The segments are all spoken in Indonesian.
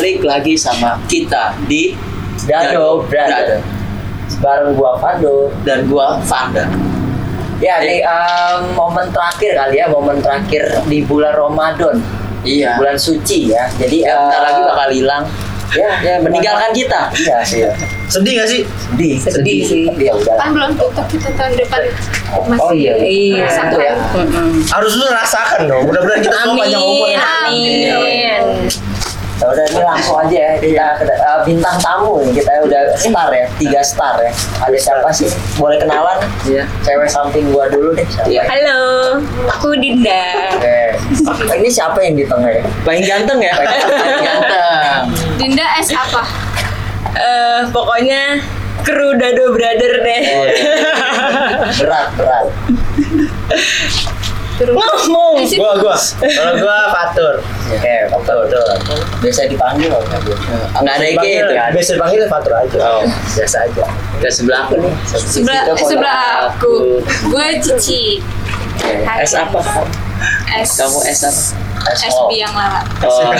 balik lagi sama kita di Dado Brother. Bareng gua Fado. dan gua Fanda. Ya, di em, momen terakhir kali ya, momen terakhir di bulan Ramadan. Iya. Bulan suci ya. Jadi Ya, bentar eh, lagi bakal hilang. ya, Ya, meninggalkan kita. Iya sih. Sedih gak sih? Sedih, Sedih sih. Ya udah. Kan belum tutup kita tahun depan masih Oh iya. Iya. merasakan. ya. Harus lu rasakan dong. Mudah-mudahan kita semua panjang umur. Amin, amin. Ya udah ini langsung aja ya kita eh, bintang tamu nih kita udah star ya tiga star ya ada siapa sih boleh kenalan Iya. cewek samping gua dulu deh siapa? Iya. Halo, aku Dinda. Oke. ini siapa yang di tengah ya Paling ganteng ya? Paling ganteng. Dinda S apa? Eh, pokoknya kru Dado Brother deh. Oh, iya. berat berat Eh, sih, Gua, gua. Kalau gua Fatur. oke betul betul biasa dipanggil nggak Bu? Nggak ada IG itu kan? Biasa dipanggil Fatur aja. Oh. Biasa aja. Ke sebelah aku nih. sebelah Situ sebelah aku. Gue Cici. S apa? S. Kamu S apa? SB yang lala. Oh.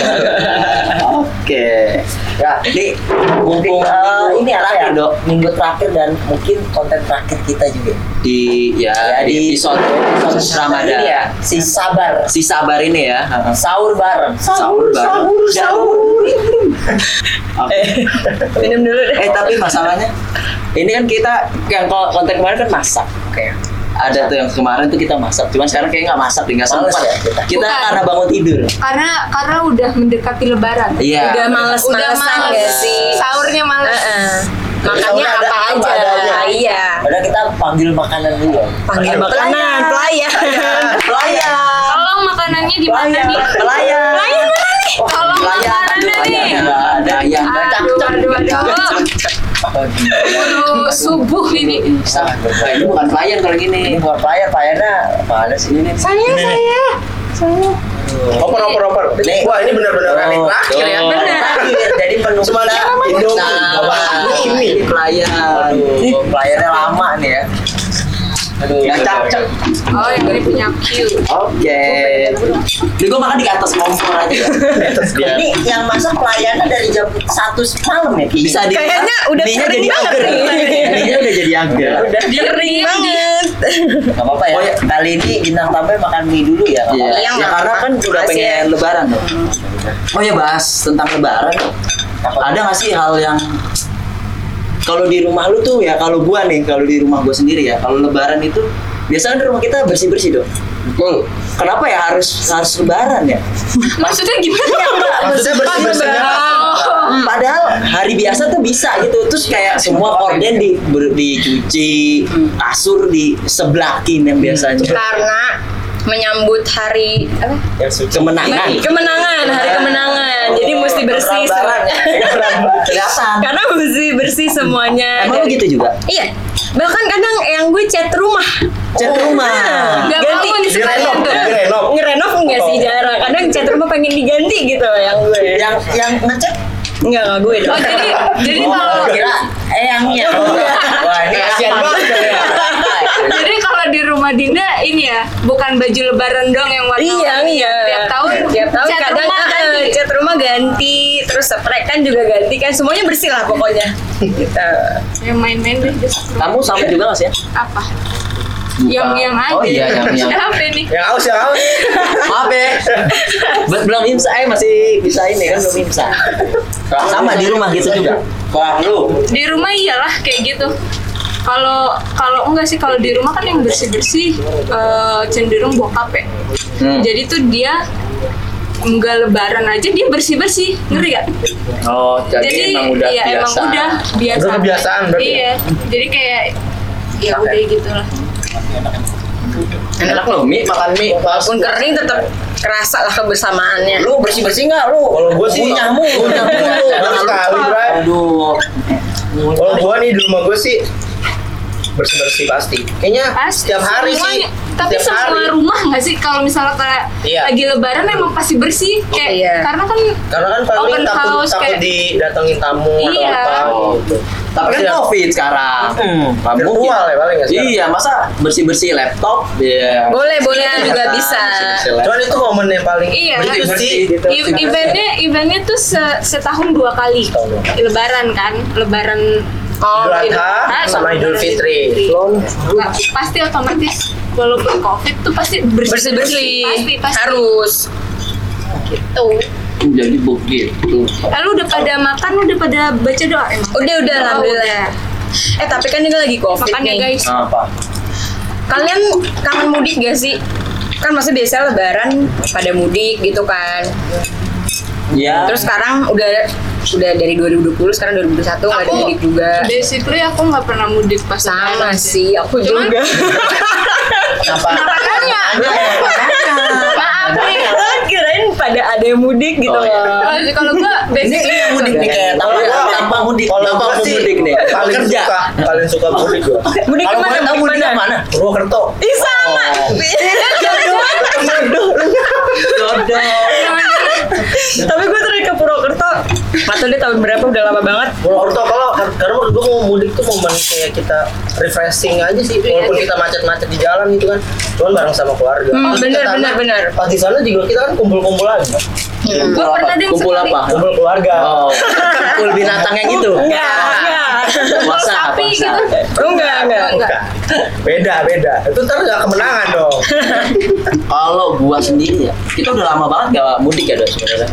Oke. ya ini Mumpung eh, ini apa ya Dok. minggu terakhir dan mungkin konten terakhir kita juga Di ya, Ya, di di- episode Ramadan. ini ya si sabar Si sabar ini ya. sahur bareng Sahur bareng. sahur Oke. Minum dulu deh. Eh tapi masalahnya ini kan kita yang ko- konten kemarin kan masak. oke Ada tuh yang kemarin tuh kita masak. Cuman sekarang kayaknya nggak masak, nggak Males sempat. ya kita? Kita Bukan. karena bangun tidur. Karena karena udah mendekati lebaran. Iya. Udah males-malesan males. gak sih? Sahurnya males. Heeh. Makanya Sahurnya ada- apa apa aja? ada aja. Iya. Udah kita panggil makanan dulu ya. Panggil makanan, pelayan. Pelayan. Tolong makanannya di mana nih? Pelayan. Pelayan mana nih? Tolong makanannya nih. Ada ayam. Aduh, aduh, aduh. Baru subuh ini. Nah, ini bukan pelayan kalau Ini gini. buat player, playernya mana sih ini? Saya, saya. Oper, oper, oper. Nih. Wah, ini benar-benar kali Oh, terakhir ya. Terakhir, jadi menu Cuma kita. Indomie. Nah, ini pelayan. Aduh, playernya lama nih ya. Aduh, Ya, cap, cap. Oh, yang ini punya Q. Oke. Ini gue makan di atas kompor aja. Dia. Ini yang masak pelayannya dari jam satu malam ya? Ki? Bisa di Kayaknya udah mie-nya kering jadi banget. Mie-nya udah jadi agar. Udah kering banget. Gak apa-apa ya. Oh, iya. Kali ini bintang tamu makan mie dulu ya. Iya, apa-apa. Iya, ya, karena kan udah Makasih pengen ya. lebaran tuh. Oh ya bahas tentang lebaran. Apa? Ada nggak sih hal yang kalau di rumah lu tuh ya kalau gua nih kalau di rumah gua sendiri ya kalau lebaran itu biasanya di rumah kita bersih bersih dong. Betul. Kenapa ya harus harus lebaran ya? Maksudnya gimana? Maksudnya bersih-bersihnya Oh. Padahal hari biasa tuh bisa gitu. Terus kayak semua korden di ber- dicuci, kasur diseblakin yang biasanya. Karena menyambut hari apa? Kemenangan. Kemenangan, hari kemenangan. Jadi bersih Lebaran ya. Kelihatan. Karena mesti bersih semuanya. Emang Dari- gitu juga? Iya. Bahkan kadang yang gue cat rumah. Cat rumah. Gak Ganti. bangun Dia sekalian renov, tuh. dia renov. Ngerenov enggak sih Oh. jarang. Kadang cat rumah pengen diganti gitu yang gue. Yang yang ngecat Enggak, enggak gue Oh, dong. jadi jadi Oh, kalau kira eyangnya. Wah, ini Kasian banget ya. jadi kalau di rumah Dinda ini ya bukan baju lebaran dong yang warna Iya, iya. Tiap tahun tiap tahun cat kadang rumah ah, ganti. cat rumah ganti, terus spray kan juga ganti kan semuanya bersih lah pokoknya. Gitu. Yang main-main deh kamu sama juga nggak sih ya? apa? Yang yang aja. Oh iya, yang- yang- Apa ini? Yang aus, yang aus. Maaf ya. Be- belum imsa, eh masih bisa ini kan belum imsa. Sama di rumah gitu juga. Wah, lu. Di rumah iyalah kayak gitu. Kalau kalau enggak sih kalau di rumah kan yang bersih-bersih eh, cenderung bokap ya. Hmm. Jadi tuh dia enggak lebaran aja dia bersih-bersih, ngerti gak? Oh, jadi, emang udah iya, biasa. emang udah biasa. Udah kebiasaan berarti ya? Iya. Jadi kayak ya udah gitu lah. Enak loh mie, makan mie. Walaupun kering tetap kerasa lah kebersamaannya. Lu bersih-bersih nggak lu? Kalau gua sih Punya mu, punya mu. Sekali, Bray. Aduh. Kalau gua nih di rumah gua sih bersih bersih pasti. Kayaknya Pasti setiap hari semuanya. sih. Tapi setiap semua hari. rumah nggak sih kalau misalnya kayak Iya. lagi lebaran emang pasti bersih kayak Iya. karena kan Karena kan paling Open takut house takut kayak- didatengin tamu atau Iya. apa gitu. Tapi kan Pasti- covid sekarang. Hmm, virtual mungkin. ya paling ya sekarang. Iya, masa bersih bersih laptop? Iya. Boleh, boleh Iya, juga kan, bisa. Cuman itu momen yang paling Iya. bersih Bersih, sih. gitu. eventnya eventnya tuh se- setahun dua kali Setahun dua kali. lebaran kan lebaran Oh, Idul. Adha sama Idul Fitri. Pasti otomatis walaupun covid tuh pasti bersih bersih bersih pasti pasti. Harus. Gitu. Jadi begitu. lalu udah pada makan udah pada baca doa emang? Udah udah Oh, alhamdulillah. eh tapi kan ini lagi covid makan ya nih. guys. Apa? kalian kangen mudik gak sih? Kan masih biasa lebaran pada mudik gitu kan Ya. terus sekarang udah udah dari 2020 sekarang 2021 nggak ada mudik juga basically aku nggak pernah mudik pas sama sih aku Cuman- juga Apa? Makanya, maaf nih. kirain pada ada yang mudik gitu Oh, iya. loh Oh, Kalau gua Ini basically ini mudik nih kayak tanpa tanpa mudik, Kalau tanpa gua mau sih mudik nih. paling Kerja. suka, paling suka mudik gua. mudik Kalau ke mana tahu mudik Ke mana? mana? Purwokerto. Ih sama Jodoh. Tapi gue terakhir ke Purwokerto. Atau dia tahun berapa? Udah lama banget. Purwokerto karena menurut gua mau mudik tuh momen kayak kita refreshing aja sih walaupun kita macet-macet di jalan gitu kan cuman bareng sama keluarga Hmm, bener, kita bener, bener. pas di sana juga kita kan kumpul-kumpul lagi Kumpul Gua pernah apa? deh Kumpul sekali. apa? kumpul keluarga Oh, kumpul binatang yang itu. enggak enggak Puasa, sapi puasa. gitu. enggak enggak Bukan. beda beda itu ntar nggak kemenangan dong Kalau gua sendiri ya, kita udah lama banget gak mudik ya, Dok, sebenarnya.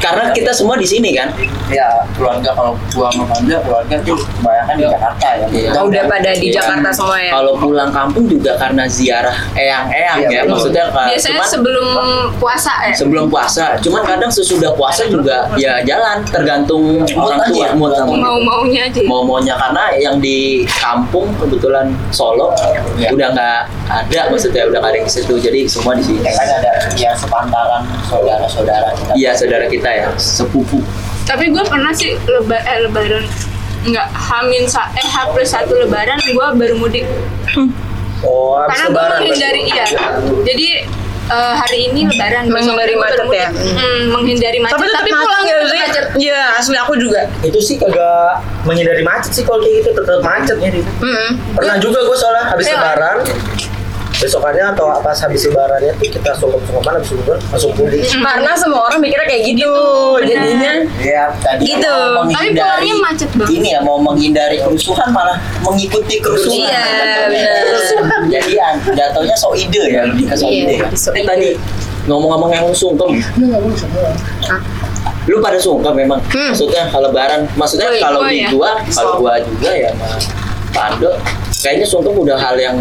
Karena kita semua di sini kan. Ya, keluarga kalau gua sama Panda, keluarga tuh kebanyakan di Jakarta ya. Iya. Oh, udah pada di Iya. Jakarta semua ya Kalau pulang kampung juga karena ziarah eyang-eyang Iya, ya, betul. maksudnya Biasanya cuman sebelum puasa ya. sebelum puasa. Cuman kadang sesudah puasa juga ya jalan, tergantung orang aja tua ya, mood Mau maunya aja. mau maunya karena yang di kampung kebetulan Solo Iya. udah nggak ada maksudnya udah nggak ada yang situ jadi semua di sini Ya kan ada ya sepantaran saudara-saudara kita. iya saudara kita ya sepupu. Tapi gue pernah sih leba eh, lebaran. Nggak hamin sa eh H plus satu lebaran gue baru mudik. Oh karena gue menghindari iya. jadi eh, hari ini lebaran Menghindari macet ya? Hmm, menghindari macet. Tapi tetap pulang gak sih? macet. Iya, asli aku juga. itu sih kagak menghindari macet sih kalau kayak gitu tetap macet Mm-mm. pernah juga gue soalnya habis Iya. lebaran besokannya atau pas habis lebarannya tuh kita sungkem-sungkeman habis lebaran langsung mudik Karena semua orang mikirnya kayak gitu, jadinya. Iya, tadi Gitu. Tapi pulangnya macet banget. Ini ya mau menghindari kerusuhan malah mengikuti kerusuhan. Iya, benar. Jadi an- jatuhnya so ide ya, lebih ke so ide. Iya, ya. so eh tadi ngomong-ngomong yang sungkem lu pada sungkem memang Hmm. maksudnya kalau lebaran maksudnya Oh, iya, kalau gua di ya. gua kalau gua juga ya sama Pando kayaknya sungkem udah hal yang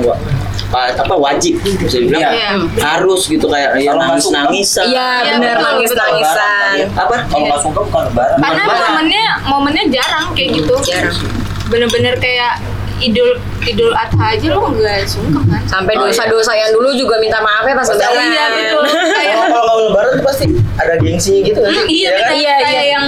apa wajib bisa dibilang Iya. harus gitu kayak ya nangis nangisan Iya, Iya, bener betul, nangis-nangisan. apa Kalau nggak sungkem bukan lebaran. karena momennya momennya jarang kayak gitu Jarang. bener-bener kayak idul idul adha aja lo nggak sungkem kan Sampai Oh, iya. dosa-dosa yang dulu juga minta maaf ya pas lebaran. iya betul kayak kalau kalau lebaran tuh pasti ada gengsinya gitu kan iya Ya kan? Iya, kayak iya. yang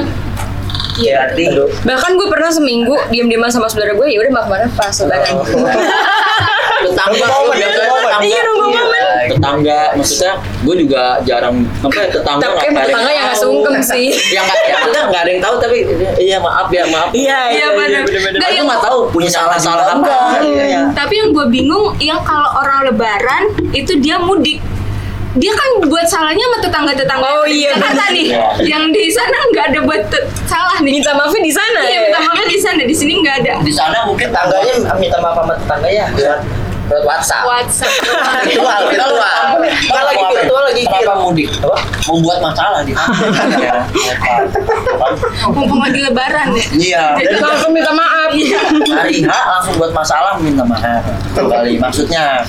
Iya. Bahkan gue pernah seminggu diem-dieman sama saudara gue, ya udah maaf mana pas lebaran. tetangga. Momen. tetangga. Iya, nunggu momen. tetangga. Maksudnya gue juga jarang apa ya, tetangga Tapi tetangga yang nggak sungkem sih. yang nggak ya nggak ada yang tahu tapi iya maaf ya maaf. Iya, iya bener. Nggak, Nggak, yang nggak tahu punya salah salah apa. Enggak. Iya, iya. tapi yang gue bingung yang kalau orang lebaran itu dia mudik. Dia kan buat salahnya sama tetangga-tetangga. Oh, di iya, Jakarta nih Iya. yang di sana nggak ada buat salah nih. Minta maafnya di sana iya ya. minta maafnya di sana di sini nggak ada. Di sana mungkin Tetangganya minta maaf sama tetangganya. Lewat lewat WhatsApp. WhatsApp Virtual, virtual. Kan lagi virtual lagi Kenapa virtual. mudik? Apa? Membuat masalah di Iya. mumpung lagi lebaran ya Iya. Jadi Langsung minta maaf. Hari H langsung buat masalah minta maaf. Kembali maksudnya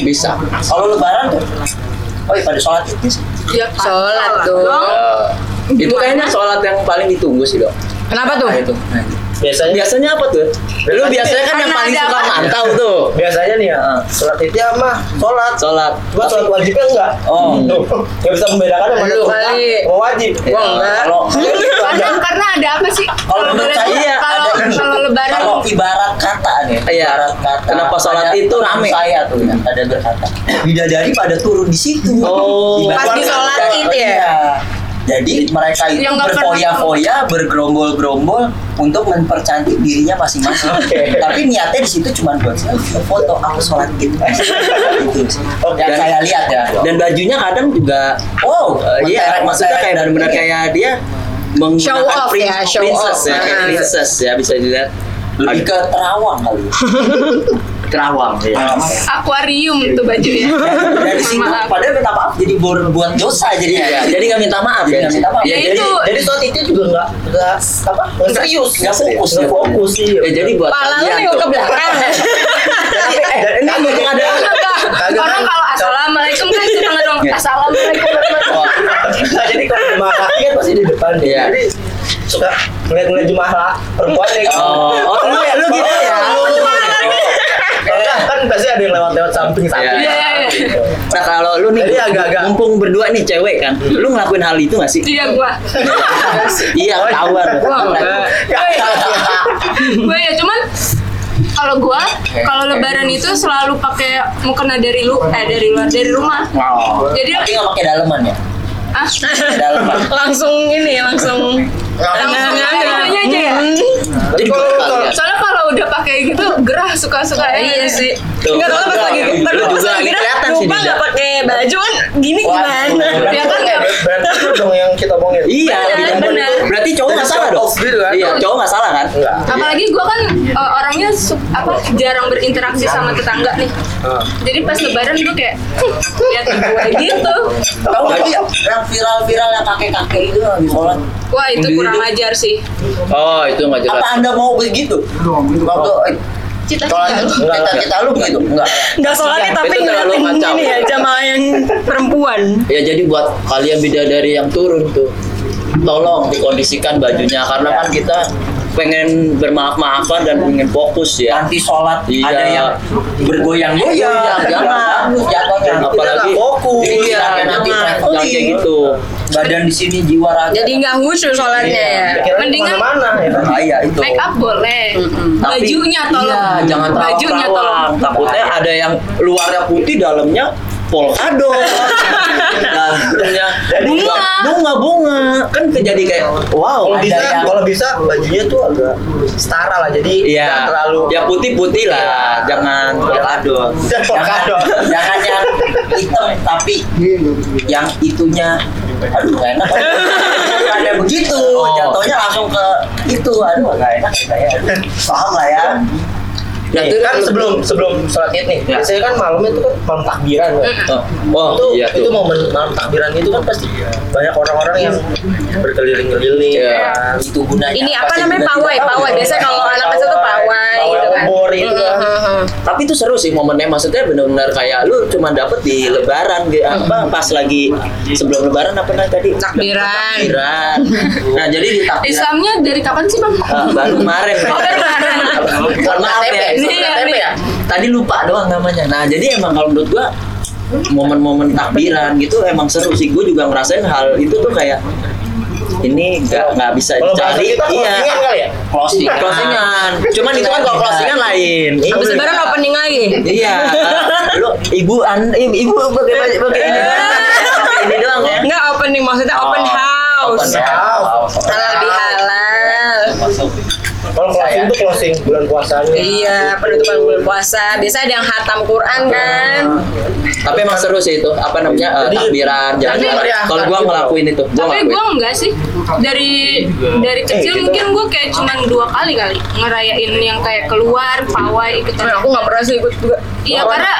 bisa kalau lebaran tuh Oh iya pada sholat itu sih. ya kan? Sholat. Eh, itu kayaknya sholat yang paling ditunggu sih dok Kenapa tuh? Nah, itu Biasanya biasanya apa tuh lu biasanya kan yang paling suka apa? mantau tuh biasanya nih ya sholat itu ya mah sholat sholat Cuma sholat wajibnya enggak. Oh. Tuh, nggak bisa membedakan yang mana Lu sama wajib. Gua enggak. Kalau karena karena ada apa sih Kalau menurut boleh saya iya, kalau kalau lebaran kalau ibarat kata nih, Iya. Ibarat kata, Kenapa sholat itu rame? Saya tuh ya, ada berkata. Bidadari pada turun di situ. Oh. Pas di sholat id ya? Jadi mereka itu berfoya-foya, bergerombol-gerombol untuk mempercantik dirinya masing-masing. Oke. Tapi niatnya di situ cuma buat selfie, foto aku sholat id. itu sih. Oke. yang saya lihat ya. Dan bajunya kadang juga Oh, Eh, iya, maksudnya kayak benar-benar kayak dia menggunakan Show off prin- ya, show princess off. ya, kayak princess ya bisa dilihat. Lebih ke terawang kali. Terawang ya. Akuarium tuh bajunya. Dari situ Maaf. padahal minta maaf jadi berbuat dosa jadi Iya, jadi nggak minta maaf Jadi ya. nggak minta maaf. Ya, Ya jadi, itu. Jadi sholat itu juga nggak nggak apa nggak serius, nggak fokus, nggak fokus sih. ya, jadi buat Pala lu kalian nengok ke belakang. Tapi eh, ini mumpung ada. Orang kalau assalamualaikum kan suka ngedong Iya. assalamualaikum warahmatullahi jadi kalau kan pasti di depan. Iya. Jadi suka ngeliat-ngeliat jemaah la- perempuan ya. gitu. Oh, oh, lu ya, lu gitu ya. Kan pasti ada yang lewat-lewat samping-samping. Iya, iya, iya. Nah kalau lu nih Jadi agak-agak- mumpung berdua nih cewek kan, lu ngelakuin hal itu gak sih? Iya gua. iya, ketahuan. Enggak. Gue ya cuman kalau gua kalau lebaran itu selalu pakai mukena dari lu eh dari luar dari rumah. Oh. Jadi Tapi nggak pakai daleman ya? ah daleman. langsung ini langsung itunya aja ya. Jadi. Soalnya kalau udah pakai gitu gerah suka-suka ya. Iya sih. Tuh, Enggak tahu pas lagi lu pas lagi sih, lupa nggak pakai baju kan gini gimana? Ya kan nggak Berarti itu dong yang kita omongin. Iya, Benar. Berarti cowok nggak salah dong. gitu kan? Iya, cowok nggak salah kan? Enggak. Apalagi gua kan uh, orangnya su- apa jarang berinteraksi sama tetangga nih. Ah. Jadi pas lebaran gua kayak "Hmm, lihat gue gitu. Tahu nggak sih yang viral-viral yang kakek-kakek itu lagi sholat? Wah itu kurang ajar sih. Oh, itu nggak jelas. Apa anda mau begitu? Waktu Cita-cita. lu begitu? Enggak. Nggak sholatnya Itu tapi ngeliatin ini ya jamaah yang perempuan. Ya jadi buat kalian bidadari yang turun tuh, tolong dikondisikan bajunya karena kan kita pengen bermaaf-maafan dan pengen fokus ya. Nanti sholat Iya. ada yang bergoyang-goyang, jangan. jatuhnya. Apalagi nggak fokus. Iya, nanti jangan. Jangan kayak gitu. Badan di sini jiwa raga. Jadi nggak khusyuk sholatnya ya. Kira Mendingan- mana ya kan? bahaya itu. Make up boleh. Tapi- Bajunya tolong. Iya, jangan terlalu Bajunya tolong. Takutnya ada yang luarnya putih, dalamnya polkado. nah, dalamnya Bunga. bunga, bunga. Kan jadi kayak wow. Kalau ada bisa, yang- kalau bisa bajunya tuh agak setara lah. Jadi Iya, nggak terlalu ya putih-putih lah, jangan polkado. Jangan polkado. Jangan, jangan yang hitam tapi yang itunya aduh gak enak ada begitu Oh. jatuhnya langsung ke itu. Aduh gak enak saya aduh, paham lah ya Nih, itu kan sebelum sebelum sholat id nih, Ya. biasanya kan malamnya itu kan malam takbiran kan. Oh, oh, itu iya itu momen malam takbiran itu kan pasti banyak orang-orang yang berkeliling-keliling Iya. kan. itu gunanya Ini apa namanya pawai, pawai. Biasanya kalau anak kecil tuh pawai gitu kan. itu kan. Tapi itu seru sih momennya, maksudnya benar-benar kayak lu cuma dapet di Lebaran, di apa pas lagi sebelum Lebaran apa namanya tadi? Takbiran. Takbiran. Nah jadi di takbiran Islamnya dari kapan sih bang? Ah, baru kemarin. Oh, baru kemarin. Maaf ya. KTP, Iya, nih. ya. Tadi lupa doang namanya. Nah, jadi emang kalau menurut gua momen-momen takbiran gitu emang seru sih. Gue juga ngerasain hal itu tuh kayak ini nggak nggak bisa Kalau dicari. kita closingan kali ya? closing Closingan. Cuman itu kan kalau closingan lain. Habis Iya. lebaran opening lagi. Iya. Lu ibu an ibu, pakai pakai ini. Doang ya. Enggak opening maksudnya open Oh, house. open house. Halal bihalal. Closing itu closing bulan puasanya. Iya, penutupan bulan puasa. Biasa ada yang hatam Quran kan. Tapi emang seru sih itu. Apa namanya? eh, Jadi- takbiran. Tapi- lupa. Kalau gua ngelakuin itu, gua Tapi ngelakuin. gue enggak sih. Dari dari kecil gitu. mungkin gue kayak cuman dua kali kali ngerayain yang kayak keluar pawai ikutan. Tapi aku nggak pernah sih ikut juga. Iya karena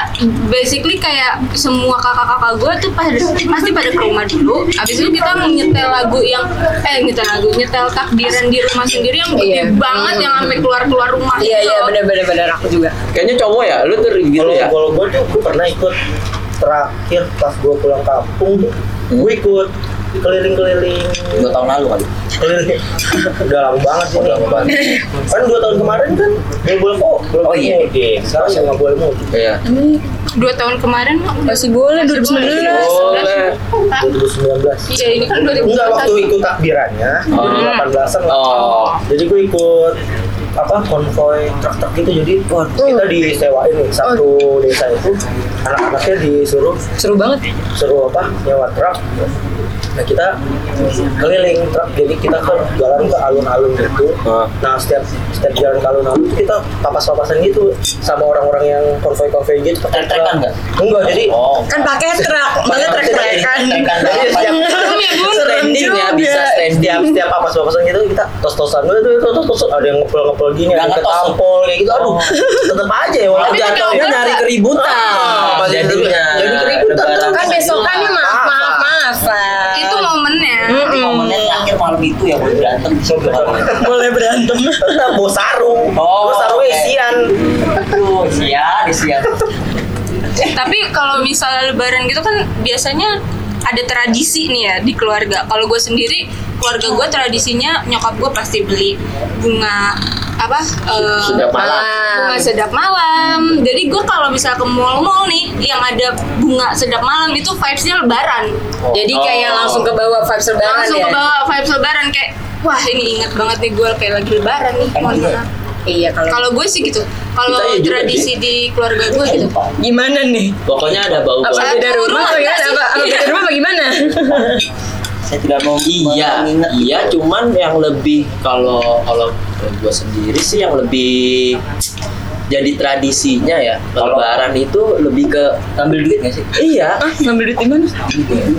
basically kayak semua kakak-kakak gue tuh pada pasti pada ke rumah dulu. Abis itu kita nyetel lagu yang eh nyetel lagu nyetel takbiran di rumah sendiri yang gede Iya. banget yang sampai keluar-keluar rumah. Iya gitu iya loh. benar benar benar aku juga. Kayaknya cowok ya, lu tuh gitu Kalau ya. kalau gue tuh gue pernah ikut terakhir pas gue pulang kampung tuh gue ikut keliling-keliling dua tahun lalu kali keliling udah lama banget sih Udah lama banget. kan dua tahun kemarin kan belum boleh kok belum Oh, iya. sekarang saya nggak boleh mudik Iya. Dua tahun kemarin Masih boleh 2019. Boleh. 2019 Iya ini kan 2021. enggak waktu ikut takbirannya Oh. 2018an lah Oh. jadi gue ikut apa konvoy truk-truk gitu. Jadi wah, kita disewain nih satu desa itu. Anak-anaknya disuruh Seru banget. suruh apa nyewa truk. Nah kita keliling truk. Jadi kita ke jalan ke alun-alun gitu. Ah. nah setiap setiap jalan ke alun-alun itu kita papas-papasan gitu sama orang-orang yang konvoy-konvoy gitu. Pakai Trek-trekan nggak? enggak jadi Oh. Kan pakai truk, banget trek-trekan. Trekan Serem ya ya bisa setiap setiap papas-papasan gitu kita tos-tosan dulu tuh tos tos ada yang ngepel-ngepel gini ada ketampol kayak gitu aduh tetep aja ya Oh, walaupun jatuhnya Tapi nyari keributan. Ah, jadinya. jadi keributan. Lebaran Kan besokannya maaf maaf maafan. Itu momennya Momennya terakhir malam itu ya boleh berantem boleh berantem. tetap bawa sarung Oh, bawa sarung isian Aduh, siap, siap. Tapi kalau misalnya lebaran gitu kan biasanya ada tradisi nih ya di keluarga. Kalau gue sendiri, keluarga gue tradisinya nyokap gue pasti beli bunga apa? eh, Sedap malam. Bunga sedap malam. Jadi gue kalau misalnya ke mall-mall nih yang ada bunga sedap malam itu vibesnya lebaran. Jadi kayak Oh. langsung ke bawah vibes lebaran Langsung ya. ke bawah vibes lebaran kayak wah ini inget banget nih gue kayak lagi lebaran nih. Mohon maaf. Iya kalau Kalau gue sih gitu. Kalau ya juga tradisi di keluarga gue gitu. gimana nih? Pokoknya ada bau Apa bau. beda rumah rumah apa gimana? sih? Apa, apa beda rumah apa gimana? Saya tidak mau Iya, iya, cuman yang lebih kalau kalau gue sendiri sih yang lebih jadi tradisinya ya Kalau- lebaran itu lebih ke ngambil duit nggak sih? iya Ah, ngambil duit di mana?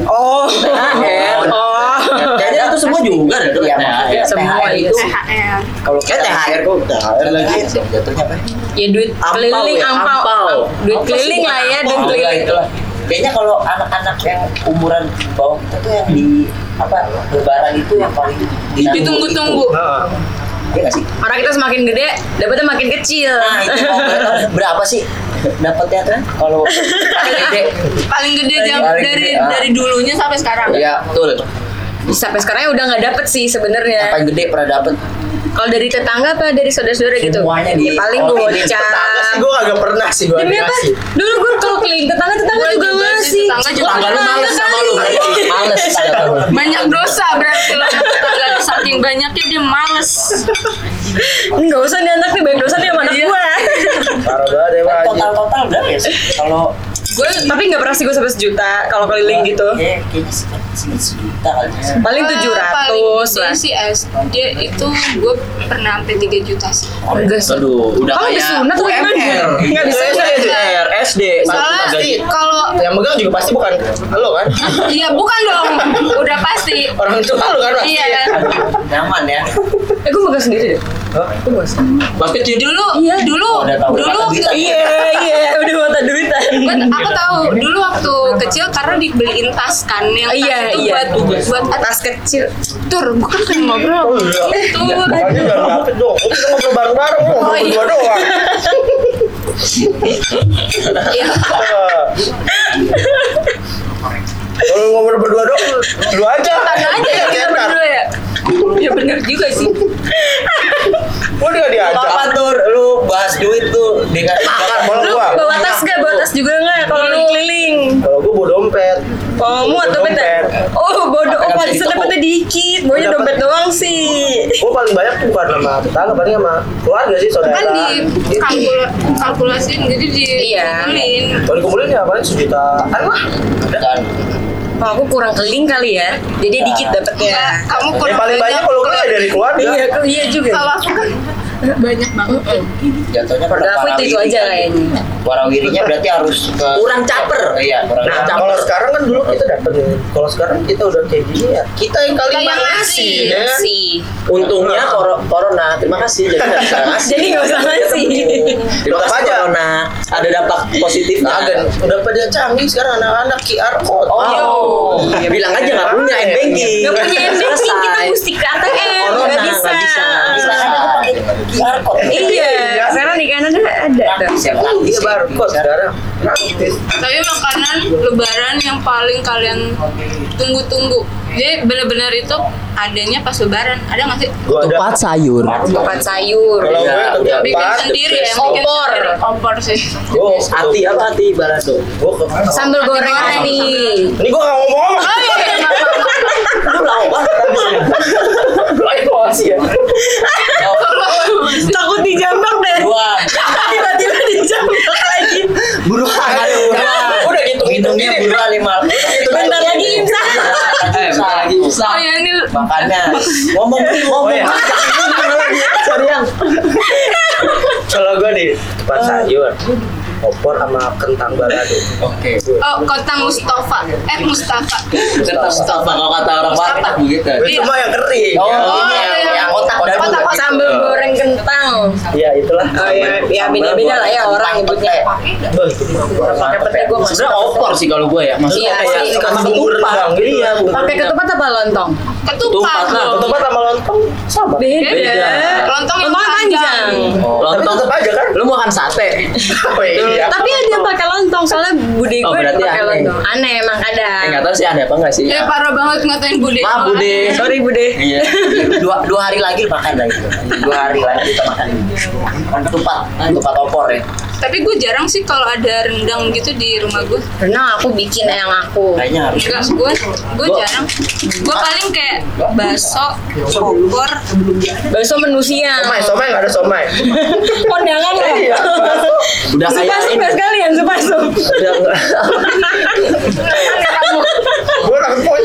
Oh. THR. Oh. kayaknya itu semua juga deh tuh Iya, THR. maksudnya Semua THR itu. THR. kalau Kayak THR kok THR lagi jatuhnya apa? Ya duit keliling ya, ampau. Duit keliling lah ya, duit keliling. Kayaknya kalau anak-anak yang umuran bawah kita tuh yang di apa lebaran itu yang paling. Ditunggu-tunggu. Iya sih? Orang kita semakin gede, dapatnya makin kecil. Nah, itu berapa sih dapatnya kan? Kalau paling gede paling gede jam Paling dari gede, ah. dari dulunya sampai sekarang. Iya, betul. Sampai sekarang udah nggak dapet sih sebenarnya. paling gede pernah dapet Kalau dari tetangga apa dari saudara-saudara gitu? Semuanya di- Ya, paling gue ini tetangga sih gue agak pernah sih gue Demi apa? dikasih Dulu gue kalau keliling tetangga tetangga Gua juga sih, ngasih. tetangga juga. Tetangga lu males sama lu. males. Banyak dosa berarti lo tetangga saking banyaknya dia males. Enggak usah nih anak nih banyak dosa nih sama anak Iya. gue. parah banget ya Pak total total berapa ya sih? Kalau Gue tapi nggak pernah sih gue sampai sejuta kalau keliling gitu. ya, kayaknya sekitar sejuta kali ya. Paling tujuh ratus lah. sih SD itu gue pernah sampai 3 juta sih. Enggak sih. Aduh, udah Kalau kayak disunat tuh gimana? UMR. Nggak bisa. UMR, SD, Soalnya kalau yang megang juga pasti bukan lo kan Iya bukan dong, udah pasti. orang tua lo kan pasti Iya. Nyaman ya. Eh gue makan sendiri deh. Gue kecil Dulu, Iya. dulu, Oh, dulu. Iya iya udah mata duitan. Gua- aku tahu dulu waktu kecil karena dibeliin tas kan yang tas Iya itu iya. buat buat tas kecil. tur bukan pengen ngobrol. Oh, iya. tur Makanya jangan dapet dong kita ngobrol bareng-bareng Oh, iya. berdua doang Iya. kalau ngobrol berdua doang lu aja. Tanya aja ya kita berdua ya. Ya bener juga sih Gua dia diajak Apa tuh lu bahas duit tuh dengan makan malah Lu gua bawa tas gak? Bawa tas juga nggak kalau lu keliling? kalau gua bawa dompet Oh, muat dompetnya? Oh, bodoh. Oh, bisa dapetnya dikit. Bawanya dompet doang sih. gua paling banyak tuh bukan sama tetangga paling sama keluarga sih saudara kan di kalkul kalkulasiin jadi di Iya. kalau dikumpulin ya paling sejutaan lah dan Oh, aku kurang keling kali ya. Jadi dikit dapetnya. kamu yang kurang paling banyak kalau gue ya dari keluarga Iya, aku iya juga. kalau aku kan banyak banget jatuhnya Keluarga aku itu itu aja kayaknya. Warawirinya berarti harus ke Kurang caper. Iya, kurang Nah, caper. kalau sekarang kan dulu kita dapat. Kalau sekarang kita udah kayak gini ya. Kita yang kali yang ngasih, ya kan? Sih. Untungnya kor- corona, terima kasih. Jadi nggak bisa ngasih. Jadi nggak usah ngasih. Terima kasih Aja. corona. Ada dampak positifnya. Agak udah pada canggih sekarang anak-anak QR code. Oh, ya bilang aja nggak punya m banking. Gak punya banking kita mesti ke ATM. Nggak bisa. nggak bisa. QR code. Iya, sekarang di Kanada ada Iya ya. barcode sekarang. Gratis. tapi makanan lebaran yang paling kalian tunggu-tunggu jadi bener-bener itu adanya pas lebaran ada nggak sih ada. sayur. Tempat sayur. Kalau gue Iya, udah. bikin sendiri ya Opor. opor sih Gue Hati apa hati balado? gue ke Sambal goreng nih. Ini gue gak ngomong. oh iya Lu lama banget habis ini. Lu evaluasi ya. Takut dijambak deh. Dua. Tiba-tiba dijambak lagi. Buruan. Udah gitu-gitu Hidungnya gini. buruan lima. Bentar lagi imsak. Eh, bentar lagi usah. Oh ya ini Makanya ngomong nih ngomong. Oh, iya. Sorry yang. Kalau gue di tempat sayur, opor sama kentang balado. Oke. oh kota Mustafa. Eh Mustafa. Kata Mustafa kalau kata orang Batak begitu. Itu mah yang kering. Oh, Yang ini ini yang, iya. yang otak. Sambal goreng kentang. Iya itulah. Oh ya, ya beda-beda lah ya orang nyebutnya. Mah. Pakai pete gue masuk. Sebenarnya opor sih kalau gue ya. Maksudnya Iya, kayak sih. sama Bubur ketupat. gitu. Iya, Pakai ketupat apa lontong? Ketupat Ketupat sama lontong sama. Beda. Lontong yang Lontong panjang. Oh, lontong tetep aja kan? Lu mau makan sate? Oh iya. Tapi ada yang pakai lontong soalnya bude Oh, gue berarti pakai lontong. Aneh emang Eh kadang. nggak tahu sih ada apa nggak sih? Eh parah banget ngatain Bude. Maaf Bude. Sorry bude. Iya. dua dua hari lagi makan lagi dua hari lagi kita makan ketupat ketupat opor ya Tapi gue jarang sih kalau ada rendang gitu di rumah gue. Renang aku bikin yang aku. kayaknya harus Enggak, gue gue Gua- jarang. Gue paling kayak bakso, opor, Bakso menu siang. Somai, somai nggak ada somai. Kondangan ya. Iya. Udah kayak ini. nggak sekalian supasuk. Udah Gue poin.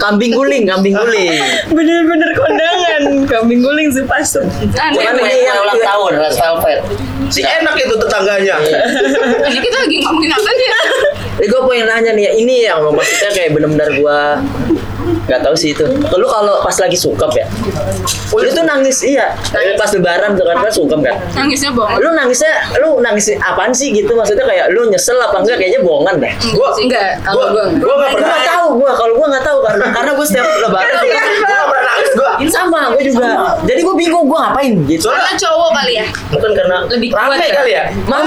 Kambing guling, kambing guling. Bener-bener kondangan. Kambing guling supasuk. aneh. Cuman kue ini yang ulang tahun red velvet Si enak itu tetangganya. Ini kita lagi ngomongin apa sih? Eh gue pengen nanya nih, ini yang maksudnya kayak bener-bener gue nggak tahu sih itu. Lu kalau pas lagi sungkep ya, lu tuh nangis iya. Pas lebaran tuh kan kan sungkep kan. Nangisnya bohong. Lu nangisnya, lu nangis apaan sih gitu? Maksudnya kayak lu nyesel apa enggak? Kayaknya bohongan deh. Gue Enggak, kalau gue enggak. gue nggak Gue pernah. nggak tahu gue, kalau gue nggak tahu karena karena gue setiap lebaran Gue nggak pernah nangis gue. sama gue juga. Jadi gue bingung gue ngapain gitu. Karena Soalnya cowok kali ya. mungkin karena Lebih kuat rame ya? kali ya. Malu,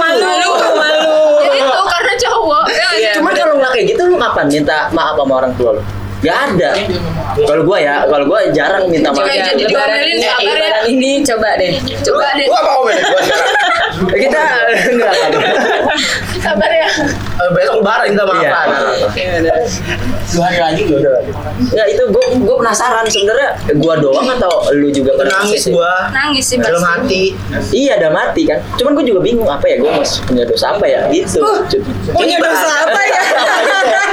malu. Jadi itu karena cowok. Ya, Iya. Cuman kalau nggak kayak gitu lu kapan minta maaf sama orang tua lu? Gak ada. Kalau gua ya, kalau gua jarang minta maaf. Jika jadi diomelin, ini, sabar ya. ini coba deh. Coba deh. Gue apa sekarang? Eh, Kita enggak ada. Sabar ya. Eh, Besok lebaran kita maafan. Iya. dua hari lagi Udah. Ya itu gua gua penasaran sebenarnya gua doang atau lu juga pernah Nangis sih? gue. Nangis sih Dalam pasti. hati. Iya, ada mati kan. Cuman gua juga bingung apa ya gua mas punya dosa apa ya gitu. Punya dosa apa ya?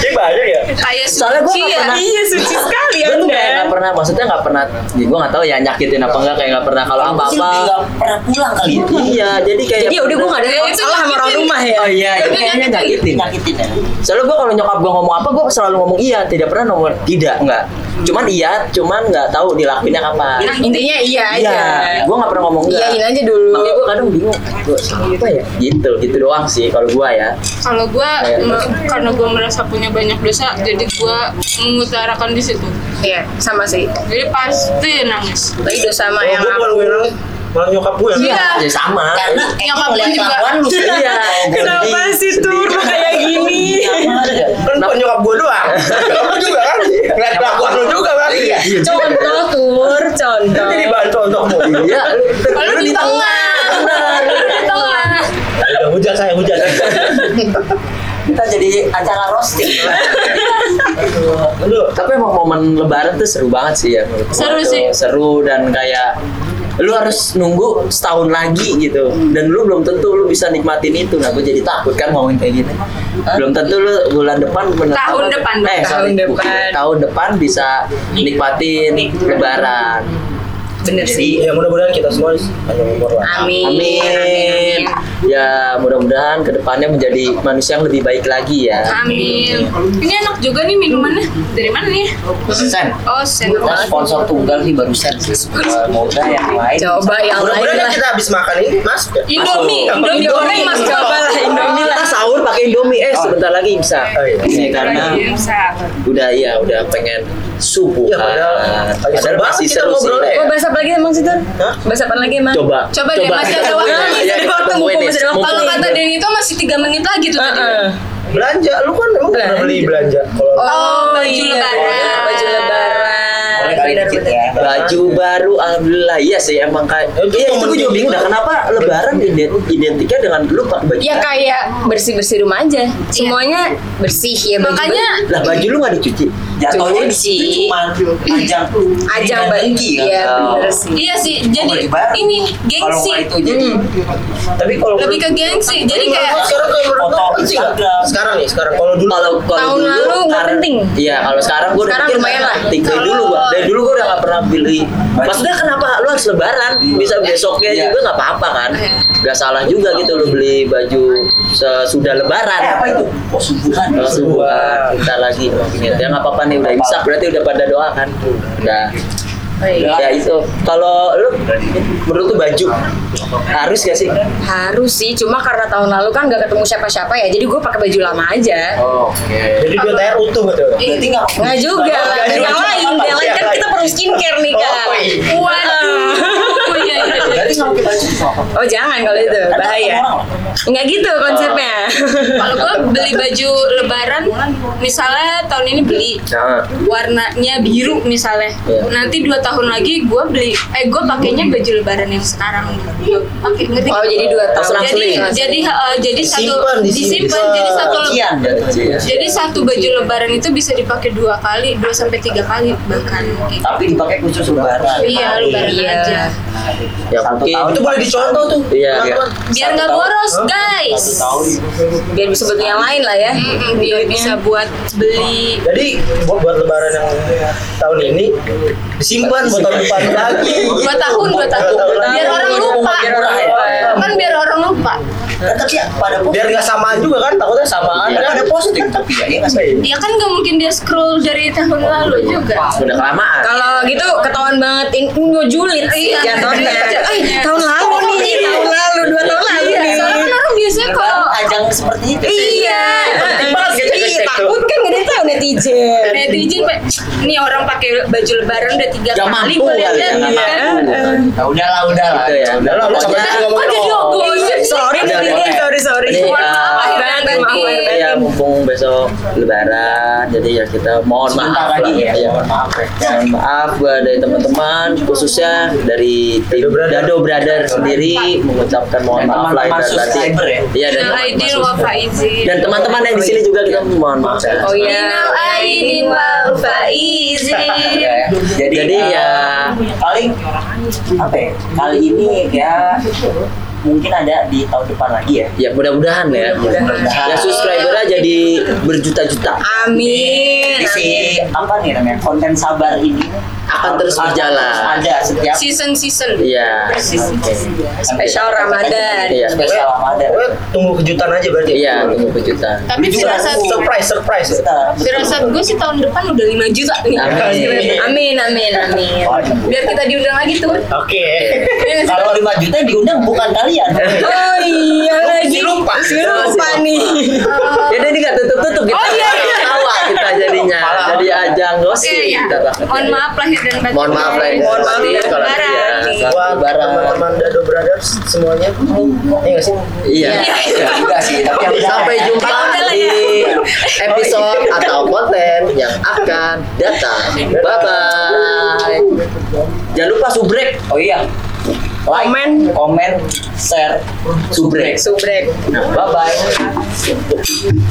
Ini banyak ya. Kayak Soalnya nggak ya. pernah- Iya suci sekali Gue tuh kayak nggak pernah, maksudnya nggak pernah. Ya, gue nggak tahu ya nyakitin apa enggak, kayak nggak pernah kalau apa apa. nggak pernah pulang kali ya Iya, jadi kayak. Jadi ya udah gue gak ada itu masalah sama orang rumah ya. Oh iya, itu kayaknya nyakitin. nyakitin ya Soalnya gue kalau nyokap gue ngomong apa, gue selalu ngomong iya, tidak pernah ngomong tidak, enggak. Cuman iya, cuman nggak tahu dilakuinnya kapan. Intinya iya aja. Iya, gue nggak pernah ngomong enggak. Iyain aja dulu. Makanya gue kadang bingung, gue apa ya? Gitu, gitu doang sih kalau gue ya. Kalau gue Kayak- karena gue merasa punya banyak dosa, jadi gue mengutarakan di situ. Iya, sama sih. Jadi pasti nangis. Tapi dosa sama Oh, yang aku. gue yang nangis. Malah nyokap gue yang Iya. Ya sama. karena Nyokap gue juga. lu Iya. Kenapa sih tur kayak gini? Kan bukan nyokap gue doang. Nyokap lu juga kan. Ngeliat kelakuan lu juga kan. Iya. Contoh tur, contoh. Jadi bahan contohmu. Iya, Kalau di tengah, di tengah. Udah hujat saya hujat. kita jadi acara roasting Aduh. Tapi emang momen lebaran tuh seru banget sih ya Seru sih. Seru dan kayak lu harus nunggu setahun lagi gitu. Dan lu belum tentu lu bisa nikmatin itu. Nah gue jadi takut kan ngomongin kayak gini. Belum tentu lu bulan depan bener Tahun depan, eh tahun depan. tahun depan bisa nikmatin lebaran Bener Jadi, sih. Ya mudah-mudahan kita semua panjang umur lah. Amin. Amin. Ya mudah-mudahan ke depannya menjadi manusia yang lebih baik lagi ya. Amin. Ini enak juga nih minumannya. Dari mana nih? sen Oh, sen. kita sponsor tunggal sih barusan semoga yang lain Coba yang lain Mudah-mudahan kita habis makan ini mas. Indomie, Masuk. Indomie goreng mas Coba lah Indomie Kita lah. sahur pakai Indomie eh sebentar lagi bisa. Oh, iya. Ini karena Bisa. udah ya udah pengen subuh. Iya, padahal lagi seru banget masih seru sih. ngobrol ya. Mau bahas apa lagi emang sih? Hah? Bahas apa lagi emang? Coba. Coba deh, masih ada waktu. Iya, Masih ada waktu, mumpung masih ada waktu. Kalau kata Denny itu masih tiga menit lagi tuh tadi. Heeh. Belanja, lu kan emang pernah beli belanja. Kalau Oh, baju iya. lebaran. Baju lebaran. Benar, dikit benar. ya. baju baru alhamdulillah iya sih emang kayak Itu iya itu gue juga bingung dah kenapa lebaran ident- identiknya dengan lu pak baju Ya kayak bersih-bersih rumah aja. Semuanya bersih ya baju. Makanya lah baju lu nggak dicuci Jatuhnya di Cuci. situ cuma ajang ajang baju kan. Iya, bener sih. iya sih jadi ini Kalau gengsi itu jadi Tapi kalau lebih ke gengsi jadi kayak sekarang kayak Foto penting? Instagram. Sekarang nih, sekarang kalau dulu kalau Tahun dulu, lalu penting. iya kalau sekarang gue Sekarang lumayan lah. dari dulu gua dari dulu gue udah gak pernah pilih. Maksudnya kenapa lu harus lebaran? Bisa besoknya Iya. juga nggak apa-apa kan? Nggak salah juga gitu lu beli baju sesudah lebaran. Eh apa itu? Oh subuhan. kita lagi. Ya nggak apa-apa nih udah imsak berarti udah pada doa kan? Udah. iya. Ya itu kalau lu menurut lu baju harus gak sih Harus sih, cuma karena tahun lalu kan gak ketemu siapa-siapa ya, jadi gue pakai baju lama aja. oke jadi dua TR utuh gitu. Berarti nggak Nggak juga lah, yang juga. lain, yang lain kan kita perlu skincare nih kak. Oh, iya. waduh iya iya iya. Itu apa? Oh jangan kalau itu, Kan bahaya. orang loh. Nggak gitu konsepnya. kalau gue beli baju lebaran misalnya tahun ini beli warnanya biru misalnya Iya. nanti dua tahun lagi gue beli eh gue pakainya baju lebaran yang sekarang gue pakai ngerti Oh jadi dua tahun. Jadi jadi eh, jadi satu Disimpan, jadi satu Kian. Iya. jadi satu baju lebaran itu bisa dipakai dua kali dua sampai tiga kali bahkan gitu. Tapi dipakai khusus lebaran. iya lebaran Iya. aja ya mungkin tahun Itu boleh dicontoh tuh. Iya, teman-teman. biar nggak boros Hah? guys Satu tahun. Biar bisa beli yang lain lah ya. Mm-mm, biar bisa buat beli Jadi buat, buat lebaran yang tahun ini disimpan buat tahun depan lagi. dua tahun dua tahun biar orang lupa Biar orang lupa. kan biar orang lupa Kan tapi ya pada post. Biar nggak samaan juga kan, takutnya samaan Kan kan. ada posting tapi ya, iya nggak sih? ya kan nggak mungkin dia scroll dari tahun lalu juga udah kelamaan Kalau gitu ketahuan banget ini ngejulit sih Iya. jatuhnya. Iya. Eh, tahun lalu nih, tahun lalu, dua tahun lalu nih. soalnya kan orang biasanya kalau ajang seperti itu. Iya, Iya. Takut kan gak ada tahu netizen. netizen Pak, ini orang pakai baju lebaran udah tiga Gak kali gue ya, lihat nggak kan. mampu. Nah, udahlah, udahlah. Gitu ya. Udah lah, lu sampai ogos? Sorry Udah, udah. sorry sorry. Maaf, ya mumpung besok lebaran jadi ya kita mohon Sebentar maaf lagi lah, ya, mohon maaf ya. mohon maaf gua dari teman-teman khususnya dari tim Dado Brother. Dado Brother sendiri mengucapkan mohon Dan maaf lahir dan batin ya. iya dan Minal teman-teman dan teman-teman yang di sini juga kita mohon maaf ya. Oh iya. Wal faizin. Ya, ya. Jadi, Jadi ya paling apa ya? Kali ini ya mungkin ada di tahun depan lagi ya. ya mudah-mudahan ya Mudah-mudahan. ya subscribernya jadi berjuta-juta Amin. Di si apa nih namanya konten sabar ini akan terus berjalan Ada setiap Season season. iya Spesial Ramadan. iya spesial Ramadan. Tunggu kejutan aja berarti. iya tunggu kejutan Tapi firasat Surprise, surprise. Firasat gue sih tahun depan udah 5 juta nih. Amin. Amin, amin, amin. Biar kita diundang lagi tuh. Oke. kalau 5 juta diundang bukan kalian. Oh iya lagi. lupa. Si lupa nih. Ya udah ini nggak tutup-tutup kita. Oh, iya, iya. Tawa kita jadinya. Jadi ajang gosip kita takutnya. Mohon maaf lahir dan batin. Mohon maaf lah ini. Mohon maaf iya, selamat Buat lebaran. teman-teman Dado Brothers semuanya. Iya nggak sih? Iya. Ya juga sih, tapi Sampai jumpa di episode atau konten yang akan datang. Bye bye. Jangan lupa subrek. Oh iya. Like, Komen. komen, share, Subrek. Subrek. Nah, bye bye.